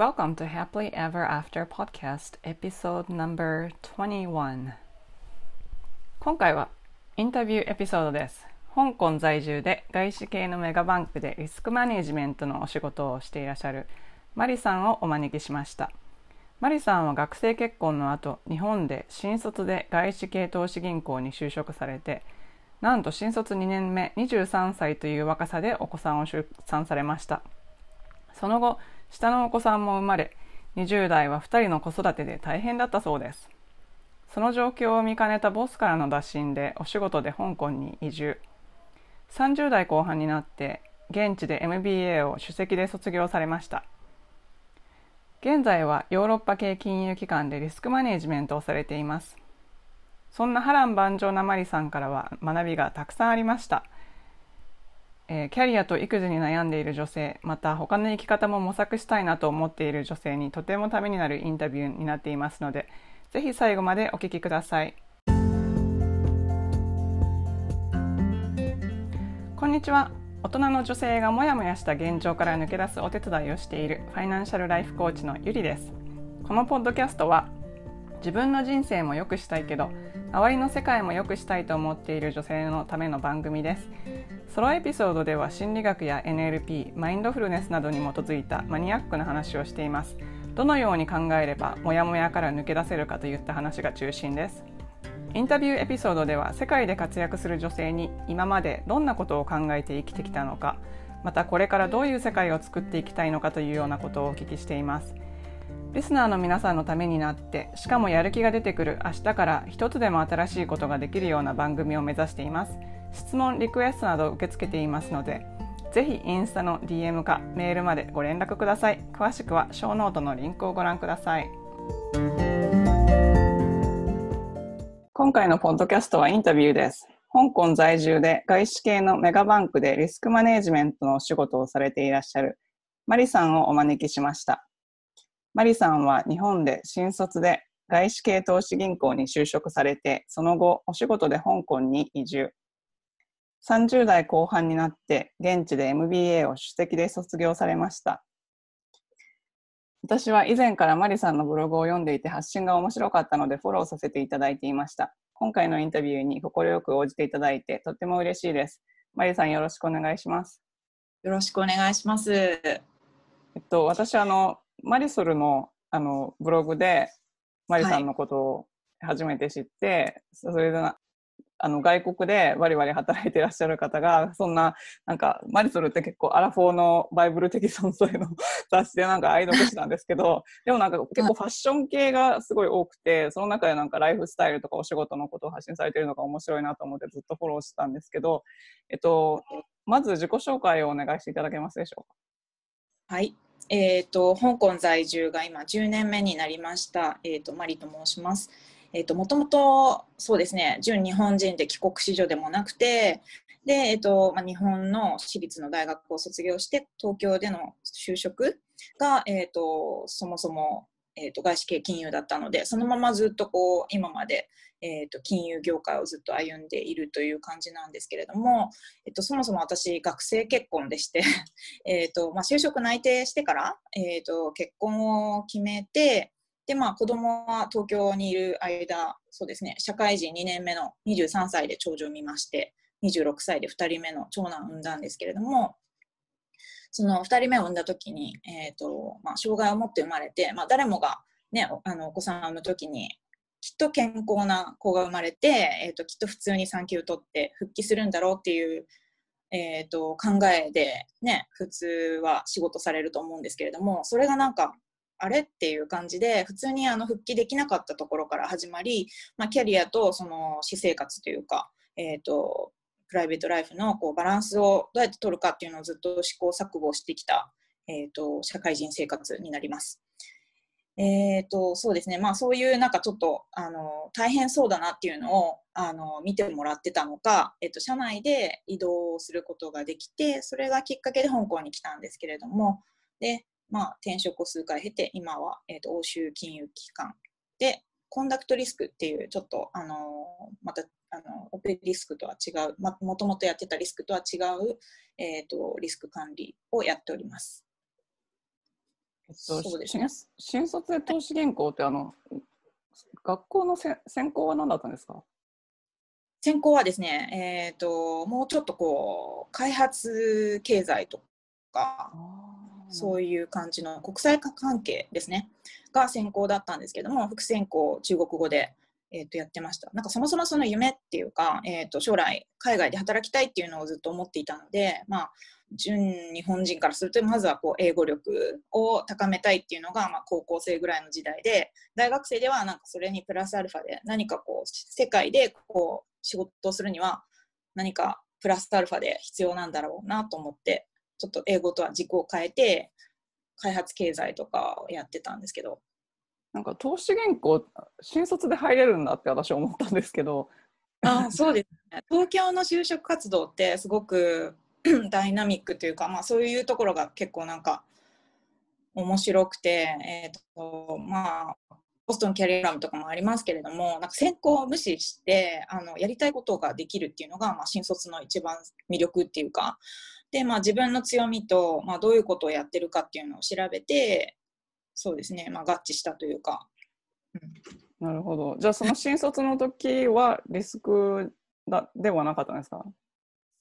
Welcome to Happily Ever After Podcast Episode No.21 今回はインタビューエピソードです。香港在住で外資系のメガバンクでリスクマネジメントのお仕事をしていらっしゃるマリさんをお招きしました。マリさんは学生結婚の後日本で新卒で外資系投資銀行に就職されてなんと新卒2年目23歳という若さでお子さんを出産されました。その後下のお子さんも生まれ20代は2人の子育てで大変だったそうです。その状況を見かねたボスからの打診でお仕事で香港に移住。30代後半になって現地で MBA を首席で卒業されました。現在はヨーロッパ系金融機関でリスクマネジメントをされています。そんな波乱万丈なマリさんからは学びがたくさんありました。えー、キャリアと育児に悩んでいる女性また他の生き方も模索したいなと思っている女性にとてもためになるインタビューになっていますのでぜひ最後までお聞きください。こんにちは。大人の女性がモヤモヤした現状から抜け出すお手伝いをしているファイナンシャルライフコーチのゆりです。このポッドキャストは自分の人生も良くしたいけど周りの世界も良くしたいと思っている女性のための番組です。ソロエピソードでは心理学や NLP マインドフルネスなどに基づいたマニアックな話をしています。どのように考えればモヤモヤから抜け出せるかといった話が中心です。インタビューエピソードでは世界で活躍する女性に今までどんなことを考えて生きてきたのかまたこれからどういう世界を作っていきたいのかというようなことをお聞きしています。リスナーの皆さんのためになってしかもやる気が出てくる明日から一つでも新しいことができるような番組を目指しています。質問リクエストなど受け付けていますのでぜひインスタの DM かメールまでご連絡ください。詳しくはショーノートのリンクをご覧ください。今回のポッドキャストはインタビューです。香港在住で外資系のメガバンクでリスクマネージメントのお仕事をされていらっしゃるマリさんをお招きしました。マリさんは日本で新卒で外資系投資銀行に就職されて、その後お仕事で香港に移住。30代後半になって現地で MBA を首席で卒業されました。私は以前からマリさんのブログを読んでいて発信が面白かったのでフォローさせていただいていました。今回のインタビューに快く応じていただいてとても嬉しいです。マリさんよろしくお願いします。よろしくお願いします。えっと、私あのマリソルのあのブログでマリさんのことを初めて知って、はい、それであの外国でバリバリ働いていらっしゃる方がそんななんかマリソルって結構アラフォーのバイブル的存在の 雑誌でなんか愛読誌なんですけどでもなんか結構ファッション系がすごい多くてその中でなんかライフスタイルとかお仕事のことを発信されているのが面白いなと思ってずっとフォローしてたんですけど、えっと、まず自己紹介をお願いしていただけますでしょうか？はいえーと、香港在住が今10年目になりました、えーと、マリと申します。えーと、もともとそうですね純日本人で帰国子女でもなくてで、えーとまあ、日本の私立の大学を卒業して東京での就職が、えー、とそもそも、えー、と外資系金融だったのでそのままずっとこう今まで、えー、と金融業界をずっと歩んでいるという感じなんですけれども、えー、とそもそも私学生結婚でして えと、まあ、就職内定してから、えー、と結婚を決めてで、まあ、子供は東京にいる間そうですね社会人2年目の23歳で長女を見まして26歳で2人目の長男を産んだんですけれどもその2人目を産んだ時に、えーとまあ、障害を持って生まれて、まあ、誰もが、ね、あのお子さんを産む時にきっと健康な子が生まれて、えーと、きっと普通に産休取って復帰するんだろうっていう、えーと、考えで、ね、普通は仕事されると思うんですけれどもそれがなんかあれっていう感じで普通にあの復帰できなかったところから始まり、まあ、キャリアとその私生活というか、えーとプライベートライフのこうバランスをどうやって取るかっていうのをずっと試行錯誤してきた、えーと、社会人生活になります。えーと、そうですね、まあ、そういうなんかちょっとあの大変そうだなっていうのをあの見てもらってたのか、えーと、社内で移動することができてそれがきっかけで香港に来たんですけれどもで、まあ、転職を数回経て今は、えー、と欧州金融機関でコンダクトリスクっていうちょっとあのまたあのオペリスクとは違う、ま、もともとやってたリスクとは違う、えーと、リスク管理をやっております。えっと、そうですね。新新卒で投資銀行ってあの学校のせ専攻は何だったんですか？専攻はですね、えー、ともうちょっとこう開発経済とかそういう感じの国際化関係ですねが専攻だったんですけども副専攻中国語で、えー、とやってました。なんかそもそもその夢っていうか、えー、と将来海外で働きたいっていうのをずっと思っていたのでまあ純日本人からするとまずはこう英語力を高めたいっていうのが、まあ、高校生ぐらいの時代で大学生ではなんかそれにプラスアルファで何かこう世界でこう仕事をするには何かプラスアルファで必要なんだろうなと思ってちょっと英語とは軸を変えて開発経済とかをやってたんですけど。なんか投資銀行新卒で入れるんだって私思ったんですけど。あそうですね。東京の就職活動ってすごく ダイナミックというか、まあ、そういうところが結構なんか面白くて、えーとまあ、ボストンキャリアラムとかもありますけれどもなんか専攻を無視してあのやりたいことができるっていうのが、まあ、新卒の一番魅力っていうか。で、まあ、自分の強みと、まあ、どういうことをやってるかっていうのを調べてそうですね、まあ、合致したというか。うん、なるほど。じゃあその新卒の時はリスクだではなかったんですか？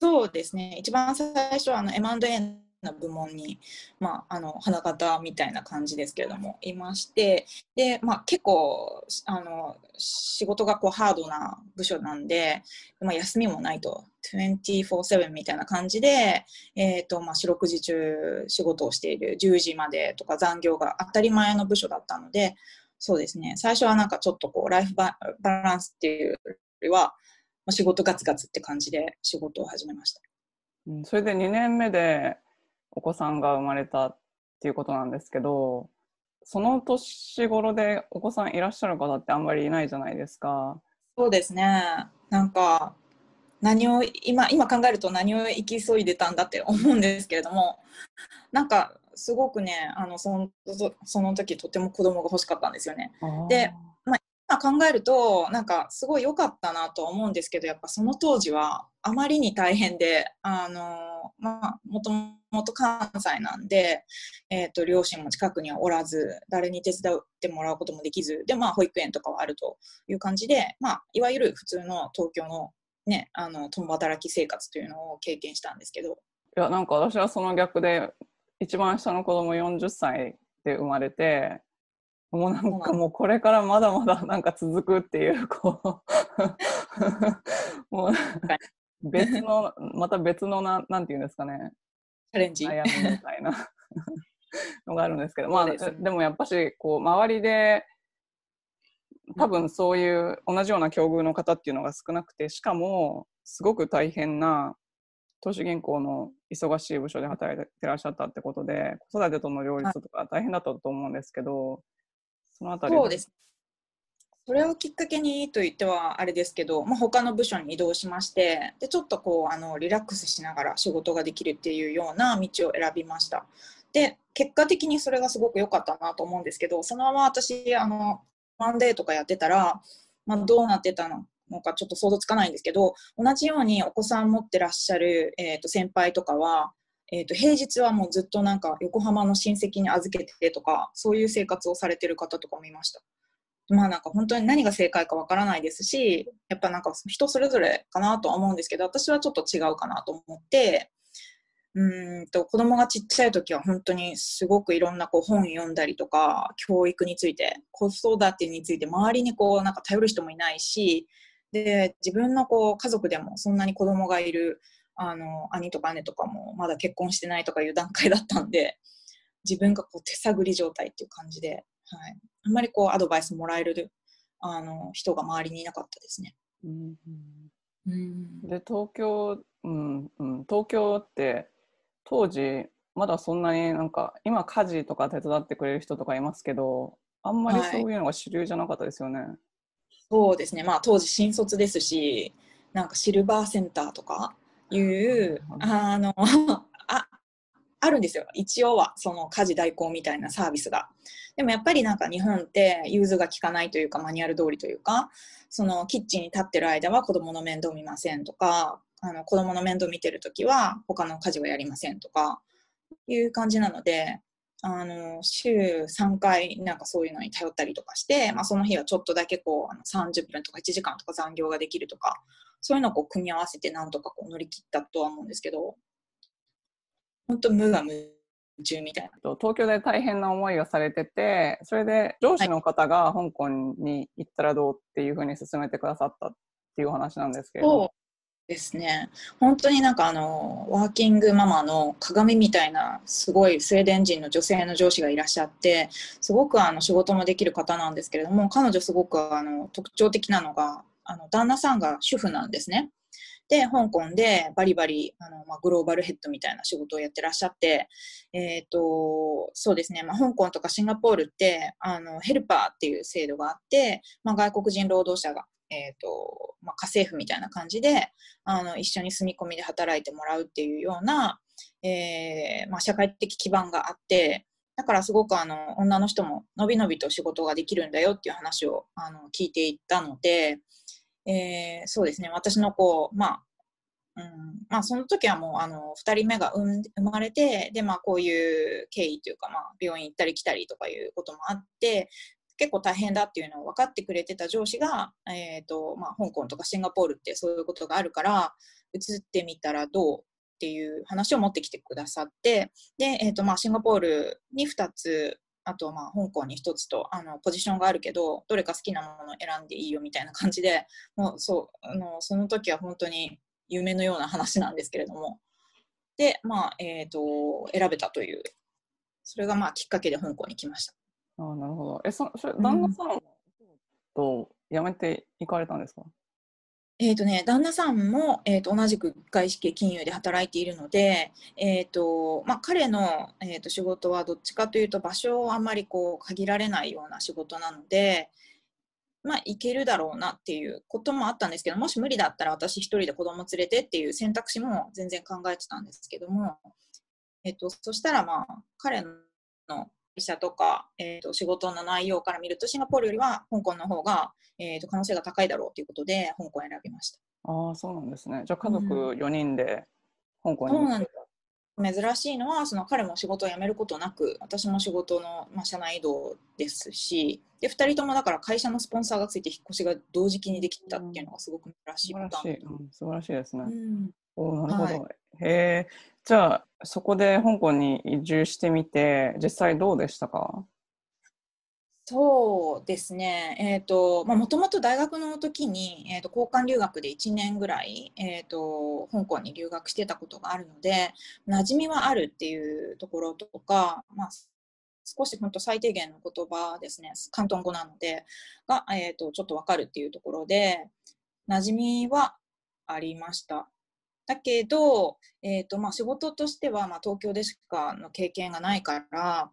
そうですね。一番最初はあの M&A の部門に、まあ、あの花形みたいな感じですけれどもいましてで、まあ、結構あの仕事がこうハードな部署なんで、まあ、休みもないと。24/7みたいな感じで、えーとまあ、四六時中仕事をしている。10時までとか残業が当たり前の部署だったのでそうですね。最初はなんかちょっとこうライフバランスっていうよりは仕事ガツガツって感じで仕事を始めました。それで2年目でお子さんが生まれたっていうことなんですけどその年頃でお子さんいらっしゃる方ってあんまりいないじゃないですか。そうですねなんか何を今今考えると何を行き急いでたんだって思うんですけれどもなんかすごくねあのそのその時とても子供が欲しかったんですよね。で今考えるとなんかすごい良かったなと思うんですけどやっぱその当時はあまりに大変であの、まあ、もともと関西なんで、えーと、両親も近くにはおらず誰に手伝ってもらうこともできずで、まあ、保育園とかはあるという感じで、まあ、いわゆる普通の東京の,、ね、あの共働き生活というのを経験したんですけど。いやなんか私はその逆で一番下の子供40歳で生まれてもうなんかもうこれからまだまだ なんか続くっていうこう。もう別のまた別のななんていうんですかね。チャレンジ。悩みみたいな。のがあるんですけど。まあでもやっぱしこう周りで多分そういう同じような境遇の方っていうのが少なくてしかもすごく大変な投資銀行の忙しい部署で働いてらっしゃったってことで子育てとの両立とか大変だったと思うんですけど、そのあたりそうです。それをきっかけにと言ってはあれですけど、まあ、他の部署に移動しましてでちょっとこうあのリラックスしながら仕事ができるっていうような道を選びました。で結果的にそれがすごく良かったなと思うんですけどそのまま私あのマンデーとかやってたら、まあ、どうなってたのかちょっと想像つかないんですけど同じようにお子さん持ってらっしゃる、えー、と先輩とかはえーと、平日はもうずっとなんか横浜の親戚に預けてとかそういう生活をされてる方とかもいました。まあなんか本当に何が正解かわからないですしやっぱなんか人それぞれかなとは思うんですけど私はちょっと違うかなと思ってうんと子供がちっちゃい時は本当にすごくいろんなこう本読んだりとか教育について子育てについて周りにこうなんか頼る人もいないしで自分のこう家族でもそんなに子供がいるあの兄とか姉とかもまだ結婚してないとかいう段階だったんで自分がこう手探り状態っていう感じで、はい、あんまりこうアドバイスもらえるあの人が周りにいなかったですね。うんうん、で東京、うんうん、東京って当時まだそんなになんか今家事とか手伝ってくれる人とかいますけどあんまりそういうのが主流じゃなかったですよね。はい、そうですね。まあ当時新卒ですしなんかシルバーセンターとかいうあのああるんですよ。一応はその家事代行みたいなサービスが。でもやっぱりなんか日本って融通が利かないというかマニュアル通りというかそのキッチンに立ってる間は子供の面倒見ませんとかあの子供の面倒見てる時は他の家事はやりませんとかいう感じなのであの週3回なんかそういうのに頼ったりとかして、まあ、その日はちょっとだけこうあの30分とか1時間とか残業ができるとかそういうのをこう組み合わせてなんとかこう乗り切ったとは思うんですけど本当無我夢中みたいな。東京で大変な思いをされててそれで上司の方が香港に行ったらどうっていうふうに勧めてくださったっていう話なんですけど。ですね。本当になんかあの、ワーキングママの鏡みたいな、すごいスウェーデン人の女性の上司がいらっしゃって、すごくあの仕事もできる方なんですけれども、彼女すごくあの特徴的なのが、あの旦那さんが主婦なんですね。で、香港でバリバリあの、まあ、グローバルヘッドみたいな仕事をやってらっしゃって、えっ、ー、と、そうですね、まあ、香港とかシンガポールってあのヘルパーっていう制度があって、まあ、外国人労働者がえーとまあ、家政婦みたいな感じであの一緒に住み込みで働いてもらうっていうような、えーまあ、社会的基盤があってだからすごくあの女の人ものびのびと仕事ができるんだよっていう話をあの聞いていったので、えー、そうですね。私のこうまあうんまあ、その時はもうあの2人目が生まれてで、まあ、こういう経緯というか、まあ、病院行ったり来たりとかいうこともあって結構大変だっていうのを分かってくれてた上司が、えーとまあ、香港とかシンガポールってそういうことがあるから移ってみたらどうっていう話を持ってきてくださってで、えーとまあ、シンガポールに2つあとまあ香港に1つとあのポジションがあるけどどれか好きなものを選んでいいよみたいな感じでもうそうあのその時は本当に夢のような話なんですけれどもで、まあえーと選べたというそれがまあきっかけで香港に来ました。あなるほど。え、そそれ旦那さんと辞めて行かれたんですか、えーとね、旦那さんも、えーと、同じく外資系金融で働いているので、えーとまあ、彼の、えーと、仕事はどっちかというと場所をあんまりこう限られないような仕事なので、まあ、行けるだろうなっていうこともあったんですけどもし無理だったら私一人で子供連れてっていう選択肢も全然考えてたんですけども、えー、とそしたらまあ彼の社とか、えーと、仕事の内容から見るとシンガポールよりは香港の方が、えーと、可能性が高いだろうということで香港を選びました。ああそうなんですね。じゃあ家族4人で香港に、うん、そうなんです珍しいのはその彼も仕事を辞めることなく私も仕事の、まあ、社内移動ですしで2人ともだから会社のスポンサーがついて引っ越しが同時期にできたっていうのがすごく珍しいパターン、うん、素晴らしい。ですね。うん、おなるほど、はい、へえじゃあそこで香港に移住してみて実際どうでしたか？そうですね、えーとまあ、もともと大学の時に、えーと、交換留学で1年ぐらい、えーと、香港に留学してたことがあるので馴染みはあるっていうところとか、まあ、少し本当最低限の言葉ですね。広東語なのでが、えーと、ちょっと分かるっていうところで馴染みはありました。だけど、えーとまあ、仕事としては、まあ、東京でしかの経験がないから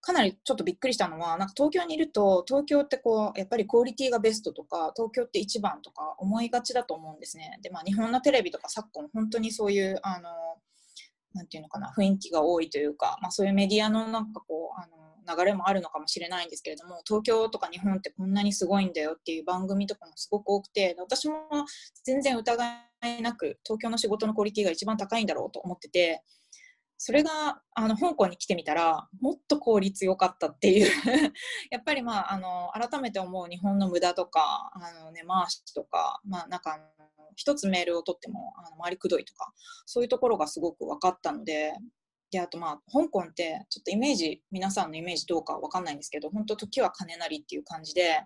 かなりちょっとびっくりしたのはなんか東京にいると東京ってこうやっぱりクオリティがベストとか東京って一番とか思いがちだと思うんですね。でまあ、日本のテレビとか昨今本当にそういうあのなんていうのかな雰囲気が多いというか、まあ、そういうメディアのなんかこうあの流れもあるのかもしれないんですけれども東京とか日本ってこんなにすごいんだよっていう番組とかもすごく多くて私も全然疑いなく東京の仕事のクオリティが一番高いんだろうと思っててそれがあの香港に来てみたらもっと効率良かったっていう。やっぱりまああの改めて思う日本の無駄とかあの根回しとかまあなんか一つメールを取ってもあの回りくどいとかそういうところがすごく分かったのでであとまあ香港ってちょっとイメージ皆さんのイメージどうか分かんないんですけど本当時は金なりっていう感じで、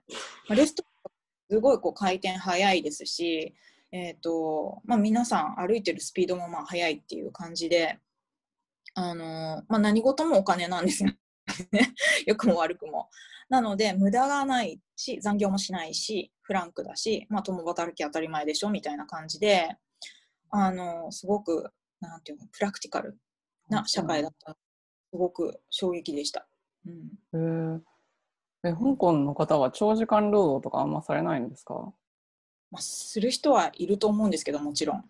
まあ、レストランすごいこう回転早いですし、えーとまあ、皆さん歩いてるスピードもまあ速いっていう感じで。あのまあ、何事もお金なんですよね 良くも悪くも。なので無駄がないし残業もしないしフランクだし、まあ、共働き当たり前でしょみたいな感じであのすごくなんていうのプラクティカルな社会だったすごく衝撃でした。うん、え香港の方は長時間労働とかあんまされないんですか、まあ、する人はいると思うんですけどもちろん。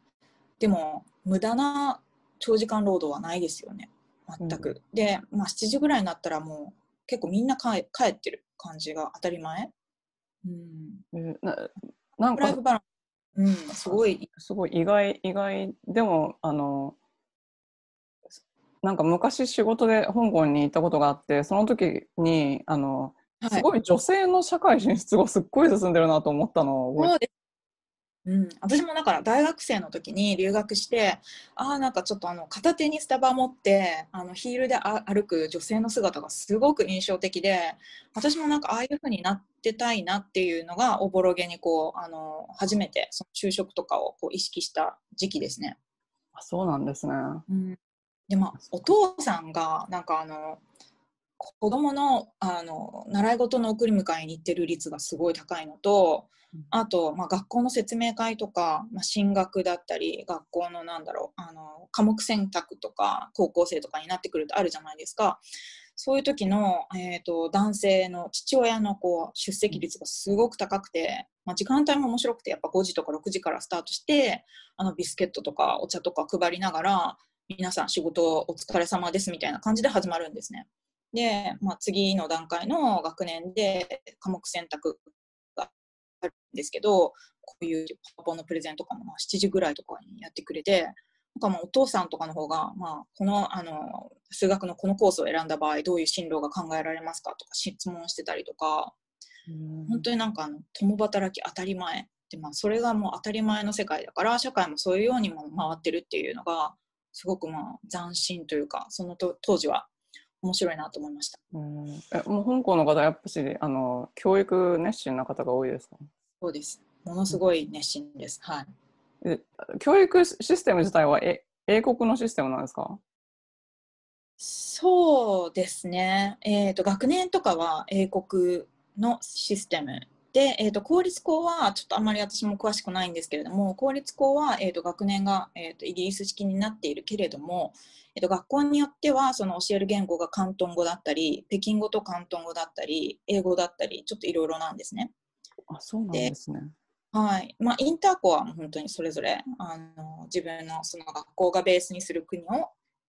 でも無駄な長時間労働はないですよね。全く、うん、で、まあ、7時ぐらいになったらもう結構みんな帰帰ってる感じが当たり前。うん。えななんかライフバランス、うん、すごい。すごい意外意外でもあのなんか昔仕事で香港に行ったことがあってその時にあのはい。すごい女性の社会進出がすっごい進んでるなと思ったのを覚えそうん、私もだから大学生の時に留学してああなんかちょっとあの片手にスタバ持ってあのヒールであ歩く女性の姿がすごく印象的で私もなんかああいう風になってたいなっていうのがおぼろげにこうあの初めてその就職とかをこう意識した時期ですね。あそうなんですね。うん、でまあお父さんがなんかあの子供のあの習い事の送り迎えに行ってる率がすごい高いのとうんあと、まあ、学校の説明会とか、まあ、進学だったり学校のなんだろうあの科目選択とか高校生とかになってくるとあるじゃないですかそういう時の、えー、と男性の父親のこう出席率がすごく高くて、まあ、時間帯も面白くてやっぱ5時とか6時からスタートしてあのビスケットとかお茶とか配りながら皆さん仕事お疲れ様ですみたいな感じで始まるんですね。で、まあ、次の段階の学年で科目選択があるんですけどこういうパパのプレゼンとかもまあ7時ぐらいとかにやってくれてなんかまあお父さんとかの方が、まあ、このあの数学のこのコースを選んだ場合どういう進路が考えられますかとか質問してたりとか本当になんかあの共働き当たり前で、まあ、それがもう当たり前の世界だから社会もそういうようにも回ってるっていうのがすごくまあ斬新というかそのと当時は面白いなと思いました。うんえもう香港の方やっぱしあの教育熱心な方が多いですか？そうです。ものすごい熱心です。はい。え教育システム自体はえ英国のシステムなんですか？そうですね。えっ、と学年とかは英国のシステムで、えー、と公立校はちょっとあんまり私も詳しくないんですけれども公立校は、えー、と学年が、えー、とイギリス式になっているけれども、えー、と学校によってはその教える言語が広東語だったり北京語と広東語だったり英語だったりちょっといろいろなんですね。あそうなんですね。はいまあ、インターコは本当にそれぞれあの自分のその学校がベースにする国を、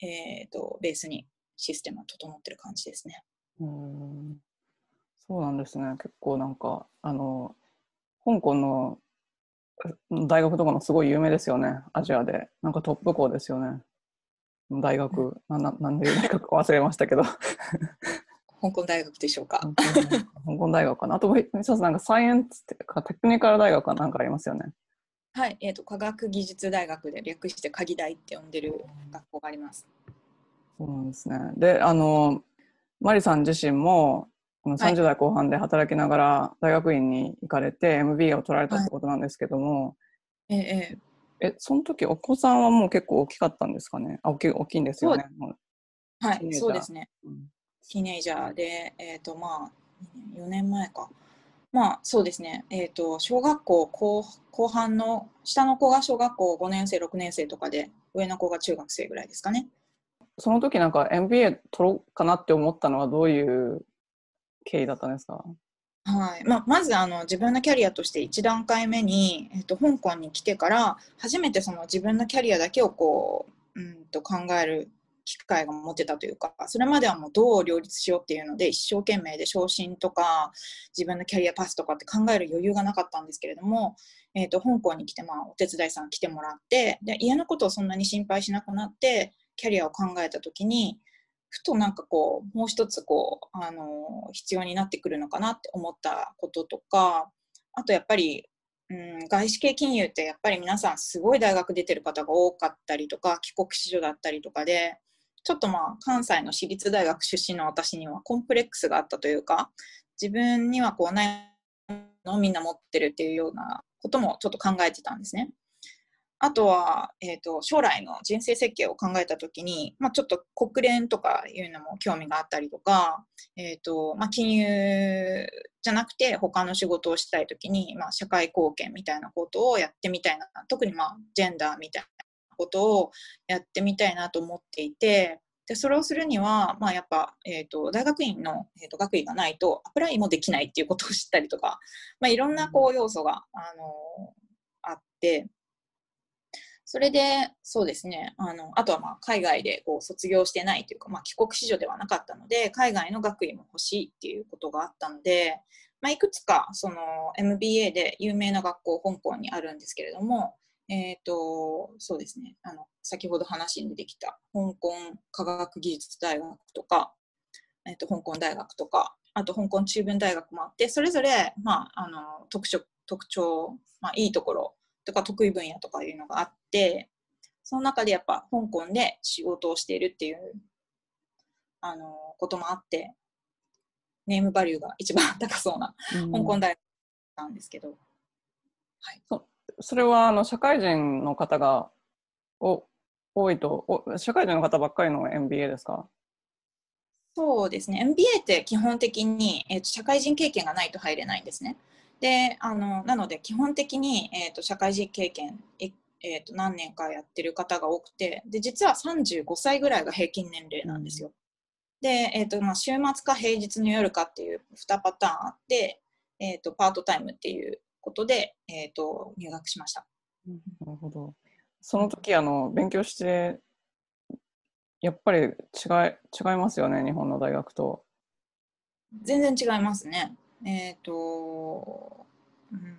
えー、とベースにシステムが整ってる感じですね。うんそうなんですね。結構なんかあの香港のう大学とかもすごい有名ですよね。アジアでなんかトップ校ですよね。大学なななんで大学か忘れましたけど。香港大学でしょうか？香港大学かな。あともう一つなんかサイエンスってかテクニカル大学かなんかありますよね。はい、えー、と科学技術大学で略して鍵大って呼んでる学校があります。そうなんですね。で、あの、マリさん自身も、このはい30代後半で働きながら大学院に行かれて MBA を取られたってことなんですけども、えーえーえ、その時お子さんはもう結構大きかったんですかね？あ大きい大きいんですよね。はい、そうですね。うんティーネイジャーで、えっ、と、まあ、4年前か。まあ、そうですね。えっ、と、小学校後後半の、下の子が小学校5年生、6年生とかで、上の子が中学生ぐらいですかね。その時なんか MBA 取ろうかなって思ったのはどういう経緯だったんですか？はい。まあ、まずあの自分のキャリアとして1段階目に、えっと香港に来てから初めてその自分のキャリアだけをこううんと考える機会が持てたというかそれまではもうどう両立しようっていうので一生懸命で昇進とか自分のキャリアパスとかって考える余裕がなかったんですけれども、えっと香港に来て、まあ、お手伝いさん来てもらってで家のことをそんなに心配しなくなってキャリアを考えた時にふとなんかこうもう一つこうあの必要になってくるのかなって思ったこととかあとやっぱり、うん、外資系金融ってやっぱり皆さんすごい大学出てる方が多かったりとか帰国子女だったりとかでちょっとまあ関西の私立大学出身の私にはコンプレックスがあったというか自分にはこうないのをみんな持ってるっていうようなこともちょっと考えてたんですね。あとは、えー、と将来の人生設計を考えたときに、まあ、ちょっと国連とかいうのも興味があったりとか、えーとまあ、金融じゃなくて他の仕事をしたいときに、まあ、社会貢献みたいなことをやってみたいな特に、まあ、ジェンダーみたいなことをやってみたいなと思っていてでそれをするには、まあ、やっぱ、えー、と大学院の、えー、と学位がないとアプライもできないっていうことを知ったりとか、まあ、いろんなこう要素が、あのあって。それで、そうですね、あのあとはまあ海外でこう卒業してないというか、まあ、帰国子女ではなかったので、海外の学位も欲しいっていうことがあったので、まあ、いくつかその MBA で有名な学校、香港にあるんですけれども、えっ、と、そうですね。あの、先ほど話に出てきた香港科学技術大学とか、えっ、と、香港大学とか、あと香港中文大学もあって、それぞれ、まあ、あの、特色、特徴、まあ、いいところとか得意分野とかいうのがあって、その中でやっぱ香港で仕事をしているっていう、あの、こともあって、ネームバリューが一番高そうなうん。香港大学なんですけど、それはあの社会人の方がお多いとお、社会人の方ばっかりの MBA ですか？そうですね、MBA って基本的に、えーと社会人経験がないと入れないんですね。であのなので、基本的に、えーと社会人経験、ええーと何年かやってる方が多くてで、実は35歳ぐらいが平均年齢なんですよ。で、えーとまあ、週末か平日の夜かっていう2パターンあって、えーとパートタイムっていうことで、えーと入学しました。なるほど。その時あの勉強して、やっぱり違い違いますよね、日本の大学と。全然違いますね。えっ、と、うん。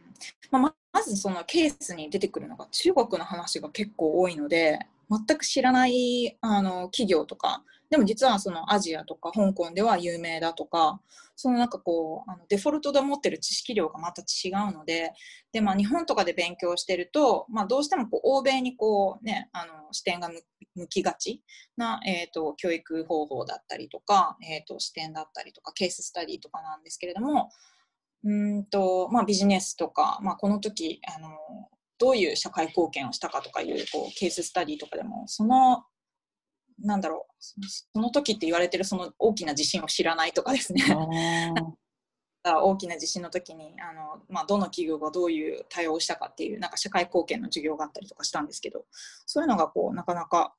まあ、まずそのケースに出てくるのが中国の話が結構多いので全く知らないあの企業とかでも実はそのアジアとか香港では有名だとかそのなんかこうあのデフォルトで持ってる知識量がまた違うのでで、まあ、日本とかで勉強してると、まあ、どうしてもこう欧米にこう、ね、あの視点が向きがちな、えー、と教育方法だったりとか、えー、と視点だったりとかケーススタディとかなんですけれどもうんと、まあ、ビジネスとか、まあ、この時あのどういう社会貢献をしたかとかいうこうケーススタディとかでもそのなんだろうその時って言われてるその大きな地震を知らないとかですね。大きな地震の時にあの、まあ、どの企業がどういう対応をしたかっていうなんか社会貢献の授業があったりとかしたんですけどそういうのがこうなかなか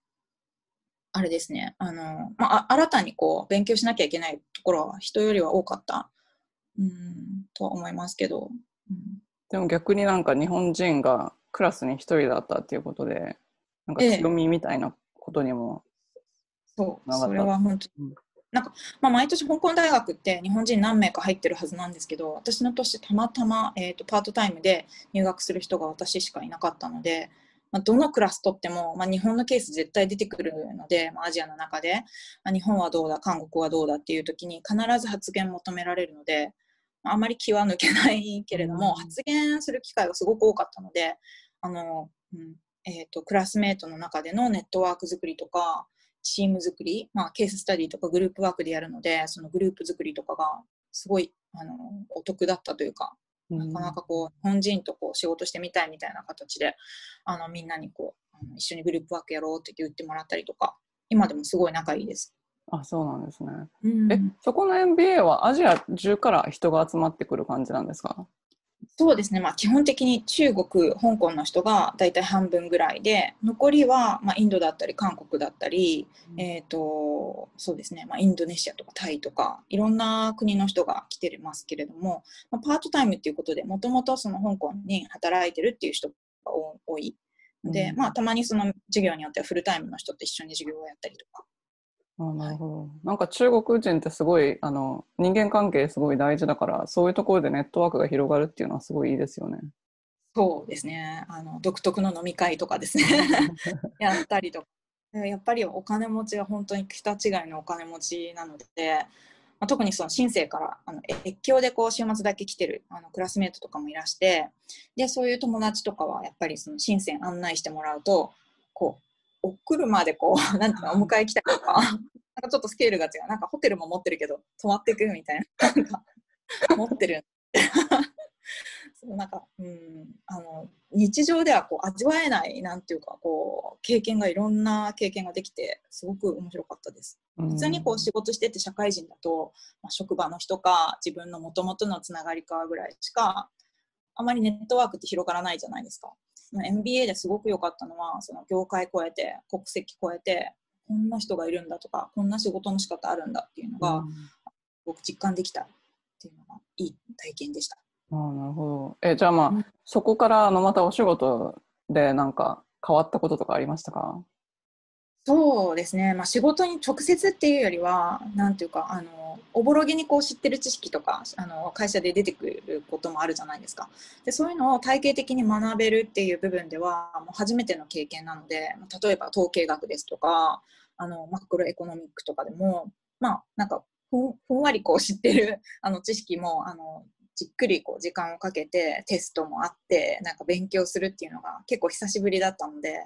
あれですね。あの、まあ、あ新たにこう勉強しなきゃいけないところは人よりは多かったうんとは思いますけど、うん、でも逆になんか日本人がクラスに一人だったっていうことで、なんかええ。強みみたいなことにも、そう。それは本当に、うん。なんか、まあ、毎年香港大学って日本人何名か入ってるはずなんですけど私の年たまたま、えー、とパートタイムで入学する人が私しかいなかったので、まあ、どのクラス取っても、まあ、日本のケース絶対出てくるので、まあ、アジアの中で、まあ、日本はどうだ韓国はどうだっていう時に必ず発言求められるので、まああまり気は抜けないけれども、うん発言する機会がすごく多かったのであの、うんえー、とクラスメートの中でのネットワーク作りとかチーム作り、まあ、ケーススタディとかグループワークでやるのでそのグループ作りとかがすごいあのお得だったというかなかなかこう日本人とこう仕事してみたいみたいな形であのみんなにこう一緒にグループワークやろうって言ってもらったりとか今でもすごい仲いいです。あ、そうなんですね。うんえ、そこの MBA はアジア中から人が集まってくる感じなんですか？そうですね、まあ、基本的に中国、香港の人が大体半分ぐらいで、残りは、まあ、インドだったり、韓国だったり、うんえー、とそうですね、まあ、インドネシアとかタイとか、いろんな国の人が来てますけれども、まあ、パートタイムっていうことで、もともとその香港に働いてるっていう人が多多い。で、うんまあ、たまにその授業によってはフルタイムの人と一緒に授業をやったりとか。あなるほど。なんか中国人ってすごいあの人間関係すごい大事だからそういうところでネットワークが広がるっていうのはすごいいいですよね。そうですね、あの独特の飲み会とかですね。やったりとか、でやっぱりお金持ちは本当に桁違いのお金持ちなので、まあ、特にその新生からあの越境でこう週末だけ来てるあのクラスメートとかもいらしてでそういう友達とかはやっぱりその新生案内してもらうとお車でこう なんていうのお迎え来たりとか。なんかちょっとスケールが違う。なんかホテルも持ってるけど泊まってくみたいな。なんか持ってる。そうなんか、うん、あの日常ではこう味わえないなんていうかこう経験がいろんな経験ができてすごく面白かったです。普普通にこう仕事してて社会人だと、まあ、職場の人か自分のもともとのつながりかぐらいしかあまりネットワークって広がらないじゃないですか。まあ MBA ですごく良かったのはその業界超えて国籍超えてこんな人がいるんだとかこんな仕事の仕方あるんだっていうのが僕実感できたっていうのがいい体験でした。ああなるほど。えじゃあまあ、うんそこからあのまたお仕事でなんか変わったこととかありましたか？そうですね、まあ、仕事に直接っていうよりはなんていうかあのおぼろげにこう知ってる知識とかあの会社で出てくることもあるじゃないですか。でそういうのを体系的に学べるっていう部分ではもう初めての経験なので例えば統計学ですとかあのマクロエコノミックとかでもまあなんかふんふんわりこう知ってるあの知識もあのじっくりこう時間をかけてテストもあってなんか勉強するっていうのが結構久しぶりだったので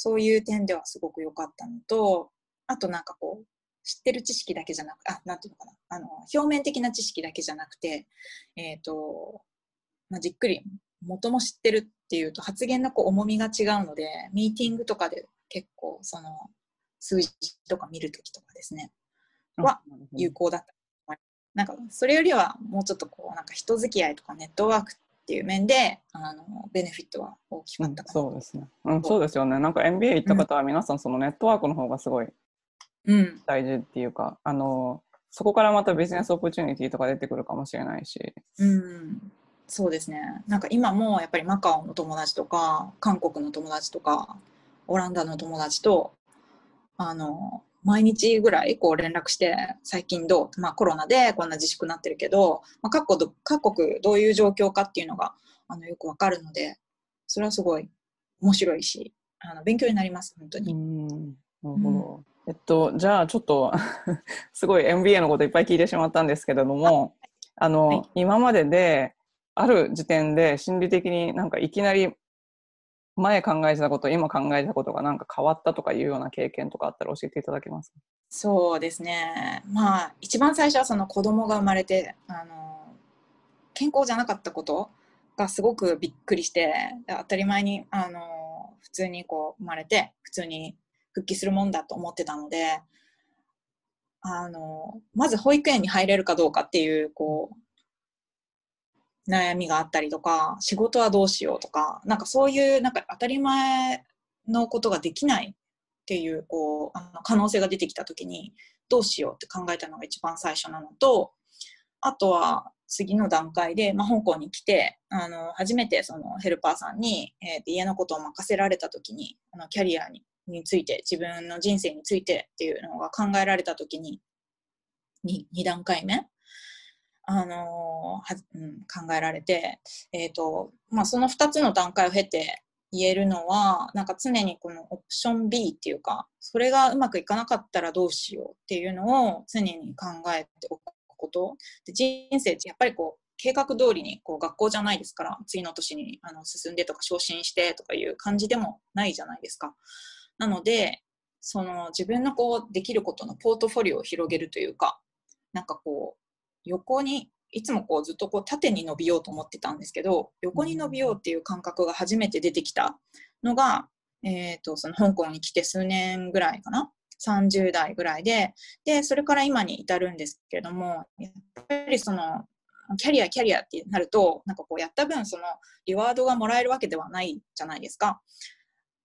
そういう点ではすごく良かったのとあとなんかこう知ってる知識だけじゃなくあなんていうのかな。あの表面的な知識だけじゃなくて、えーとまあ、じっくり元も知ってるっていうと発言のこう重みが違うのでミーティングとかで結構その数字とか見るときとかですね。は有効だった。なんかそれよりはもうちょっとこうなんか人付き合いとかネットワークっていう面であのベネフィットは大きかったかな、うん、そうですね、うん、そうですよね。なんか MBA 行った方は皆さんそのネットワークの方がすごい大事っていうか、うん、あのそこからまたビジネスオプチュニティとか出てくるかもしれないし、うん、そうですね。なんか今もやっぱりマカオの友達とか韓国の友達とかオランダの友達とあの毎日ぐらいこう連絡して最近どう、まあ、コロナでこんな自粛になってるけど、まあ、各国各国どういう状況かっていうのがあのよくわかるのでそれはすごい面白いしあの勉強になります本当に。うんなるほど、うん、えっとじゃあちょっと すごい MBA のこといっぱい聞いてしまったんですけれどもあの、はい、今までである時点で心理的になんかいきなり前考えてたこと今考えたことがなんか変わったとかいうような経験とかあったら教えていただけます？かそうですね。まあ一番最初はその子供が生まれてあの健康じゃなかったことがすごくびっくりして当たり前にあの普通にこう生まれて普通に復帰するもんだと思ってたのであのまず保育園に入れるかどうかっていうこう悩みがあったりとか仕事はどうしようとかなんかそういうなんか当たり前のことができないっていうこうあの可能性が出てきた時にどうしようって考えたのが一番最初なのとあとは次の段階で、まあ、香港に来てあの初めてそのヘルパーさんに、えー、家のことを任せられた時にあのキャリアにについて自分の人生についてっていうのが考えられた時に 2, 2段階目あのはうん、考えられて、えーとまあ、その2つの段階を経て言えるのはなんか常にこのオプション B っていうかそれがうまくいかなかったらどうしようっていうのを常に考えておくことで人生ってやっぱりこう計画通りにこう学校じゃないですから次の年にあの進んでとか昇進してとかいう感じでもないじゃないですか。なのでその自分のこうできることのポートフォリオを広げるというかなんかこう横にいつもこうずっとこう縦に伸びようと思ってたんですけど横に伸びようっていう感覚が初めて出てきたのが、えーと、その香港に来て数年ぐらいかな？30代ぐらいででそれから今に至るんですけれどもやっぱりそのキャリアキャリアってなるとなんかこうやった分そのリワードがもらえるわけではないじゃないですか。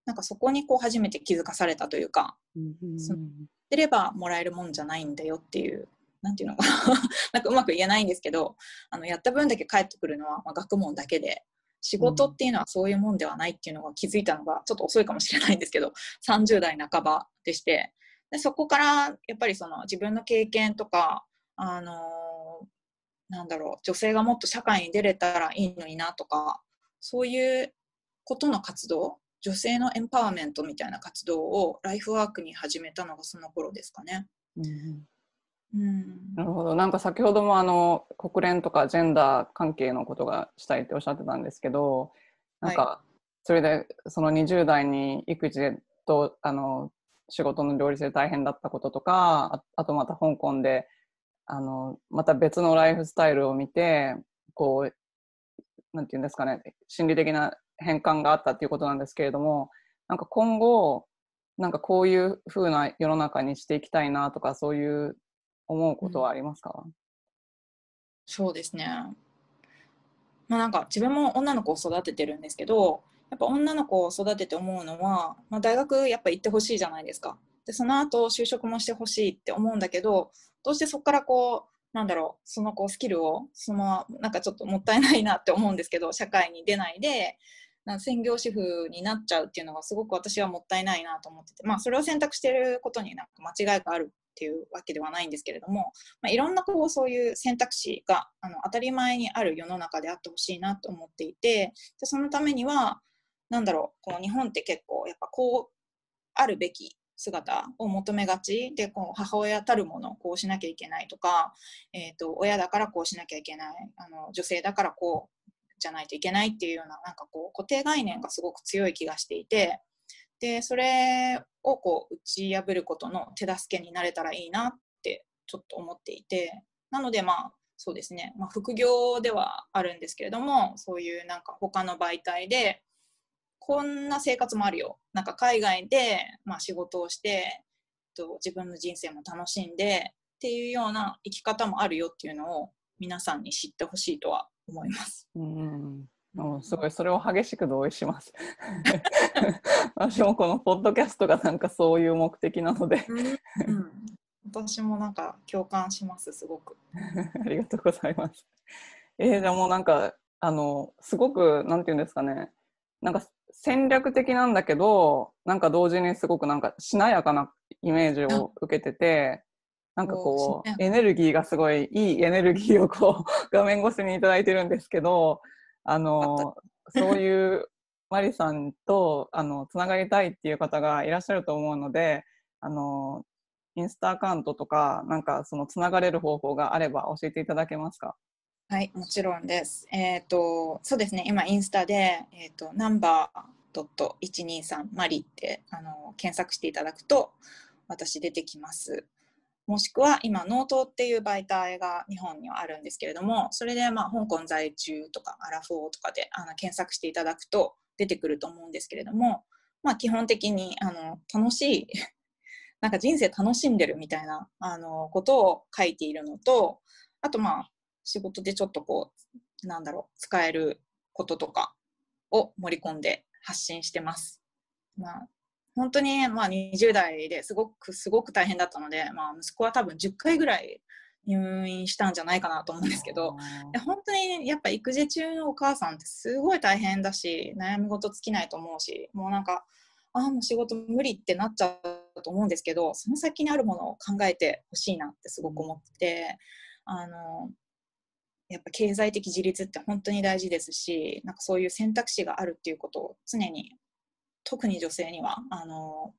なんかそこにこう初めて気づかされたというか、うんうん、てればもらえるもんじゃないんだよっていうなんていうのかな なんかうまく言えないんですけどあのやった分だけ返ってくるのは、まあ、学問だけで仕事っていうのはそういうもんではないっていうのが気づいたのがちょっと遅いかもしれないんですけど30代半ばでしてでそこからやっぱりその自分の経験とかあのー、なんだろう女性がもっと社会に出れたらいいのになとかそういうことの活動女性のエンパワーメントみたいな活動をライフワークに始めたのがその頃ですかね。うんうん、なるほど。なんか先ほどもあの国連とかジェンダー関係のことがしたいっておっしゃってたんですけどなんかそれでその20代に育児とあの仕事の両立で大変だったこととかあとまた香港であのまた別のライフスタイルを見てこうなんていうんですかね心理的な変換があったっていうことなんですけれどもなんか今後なんかこういうふうな世の中にしていきたいなとかそういう思うことはありますか、うん、そうですね。まあなんか自分も女の子を育ててるんですけど、やっぱ女の子を育てて思うのは、まあ、大学やっぱ行ってほしいじゃないですか。で、その後就職もしてほしいって思うんだけど、どうしてそこからこう、なんだろう、そのこうスキルを、そのなんかちょっともったいないなって思うんですけど、社会に出ないで、な専業主婦になっちゃうっていうのがすごく私はもったいないなと思ってて、まあ、それを選択していることになんか間違いがあるっていうわけではないんですけれども、まあ、いろんなこうそういう選択肢があの当たり前にある世の中であってほしいなと思っていてでそのためにはなんだろうこの日本って結構やっぱこうあるべき姿を求めがち。でこう母親たるものをこうしなきゃいけないとか、えーと、親だからこうしなきゃいけないあの女性だからこうじゃないといけないっていうようななんかこう固定概念がすごく強い気がしていてでそれをこう打ち破ることの手助けになれたらいいなってちょっと思っていて。なのでまあそうですね、まあ、副業ではあるんですけれどもそういうなんか他の媒体でこんな生活もあるよ。なんか海外で、まあ、仕事をしてと自分の人生も楽しんでっていうような生き方もあるよっていうのを皆さんに知ってほしいとは思います。うん。すごいそれを激しく同意します。私もこのポッドキャストがなんかそういう目的なのでうん、私もなんか共感しますすごく。ありがとうございます。えー、じゃあもうなんかあのすごくなんていうんですかねなんか戦略的なんだけど、なんか同時にすごくなんかしなやかなイメージを受けてて、なんかこう、エネルギーがすごいいいエネルギーをこう、画面越しにいただいてるんですけど、あの、そういうマリさんと、あの、つながりたいっていう方がいらっしゃると思うので、あの、インスタアカウントとか、なんかそのつながれる方法があれば教えていただけますか？はい、もちろんです。えっ、ー、と、そうですね、今インスタで、えっ、ー、と、ナンバー123マリってあの検索していただくと私出てきます。もしくは今ノートっていう媒体が日本にはあるんですけれどもそれでまあ香港在住とかアラフォーとかであの検索していただくと出てくると思うんですけれども、まあ、基本的にあの楽しい なんか人生楽しんでるみたいなあのことを書いているのとあとまあ仕事でちょっとこう、なんだろう、使えることとかを盛り込んで発信してます。まあ、本当に、まあ、20代ですごく、すごく大変だったので、まあ、息子は多分10回ぐらい入院したんじゃないかなと思うんですけど、本当にやっぱ育児中のお母さんってすごい大変だし、悩み事尽きないと思うし、もうなんか、ああ、もう仕事無理ってなっちゃうと思うんですけど、その先にあるものを考えてほしいなってすごく思って、あの、やっぱ経済的自立って本当に大事ですしなんかそういう選択肢があるっていうことを常に特に女性にはあの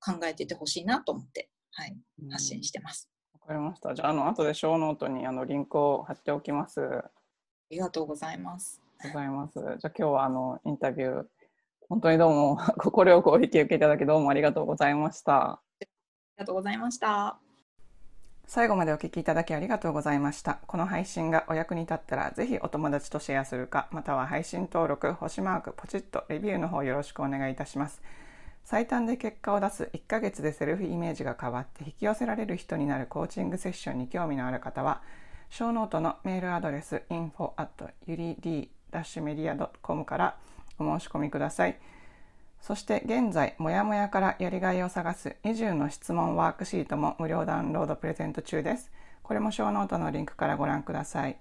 考えていてほしいなと思って、はい、発信してます。わかりました。じゃあ、あの後でショーノートにあのリンクを貼っておきます。ありがとうございます。ございます。じゃあ今日はあのインタビュー本当にどうも 心よくお引き受けいただきどうもありがとうございました。ありがとうございました。最後までお聞きいただきありがとうございました。この配信がお役に立ったら、ぜひお友達とシェアするか、または配信登録、星マーク、ポチッとレビューの方よろしくお願いいたします。最短で結果を出す1ヶ月でセルフイメージが変わって引き寄せられる人になるコーチングセッションに興味のある方は、ショーノートのメールアドレス info at yuri-media.com からお申し込みください。そして現在、もやもやからやりがいを探す20の質問ワークシートも無料ダウンロードプレゼント中です。これもショーノートのリンクからご覧ください。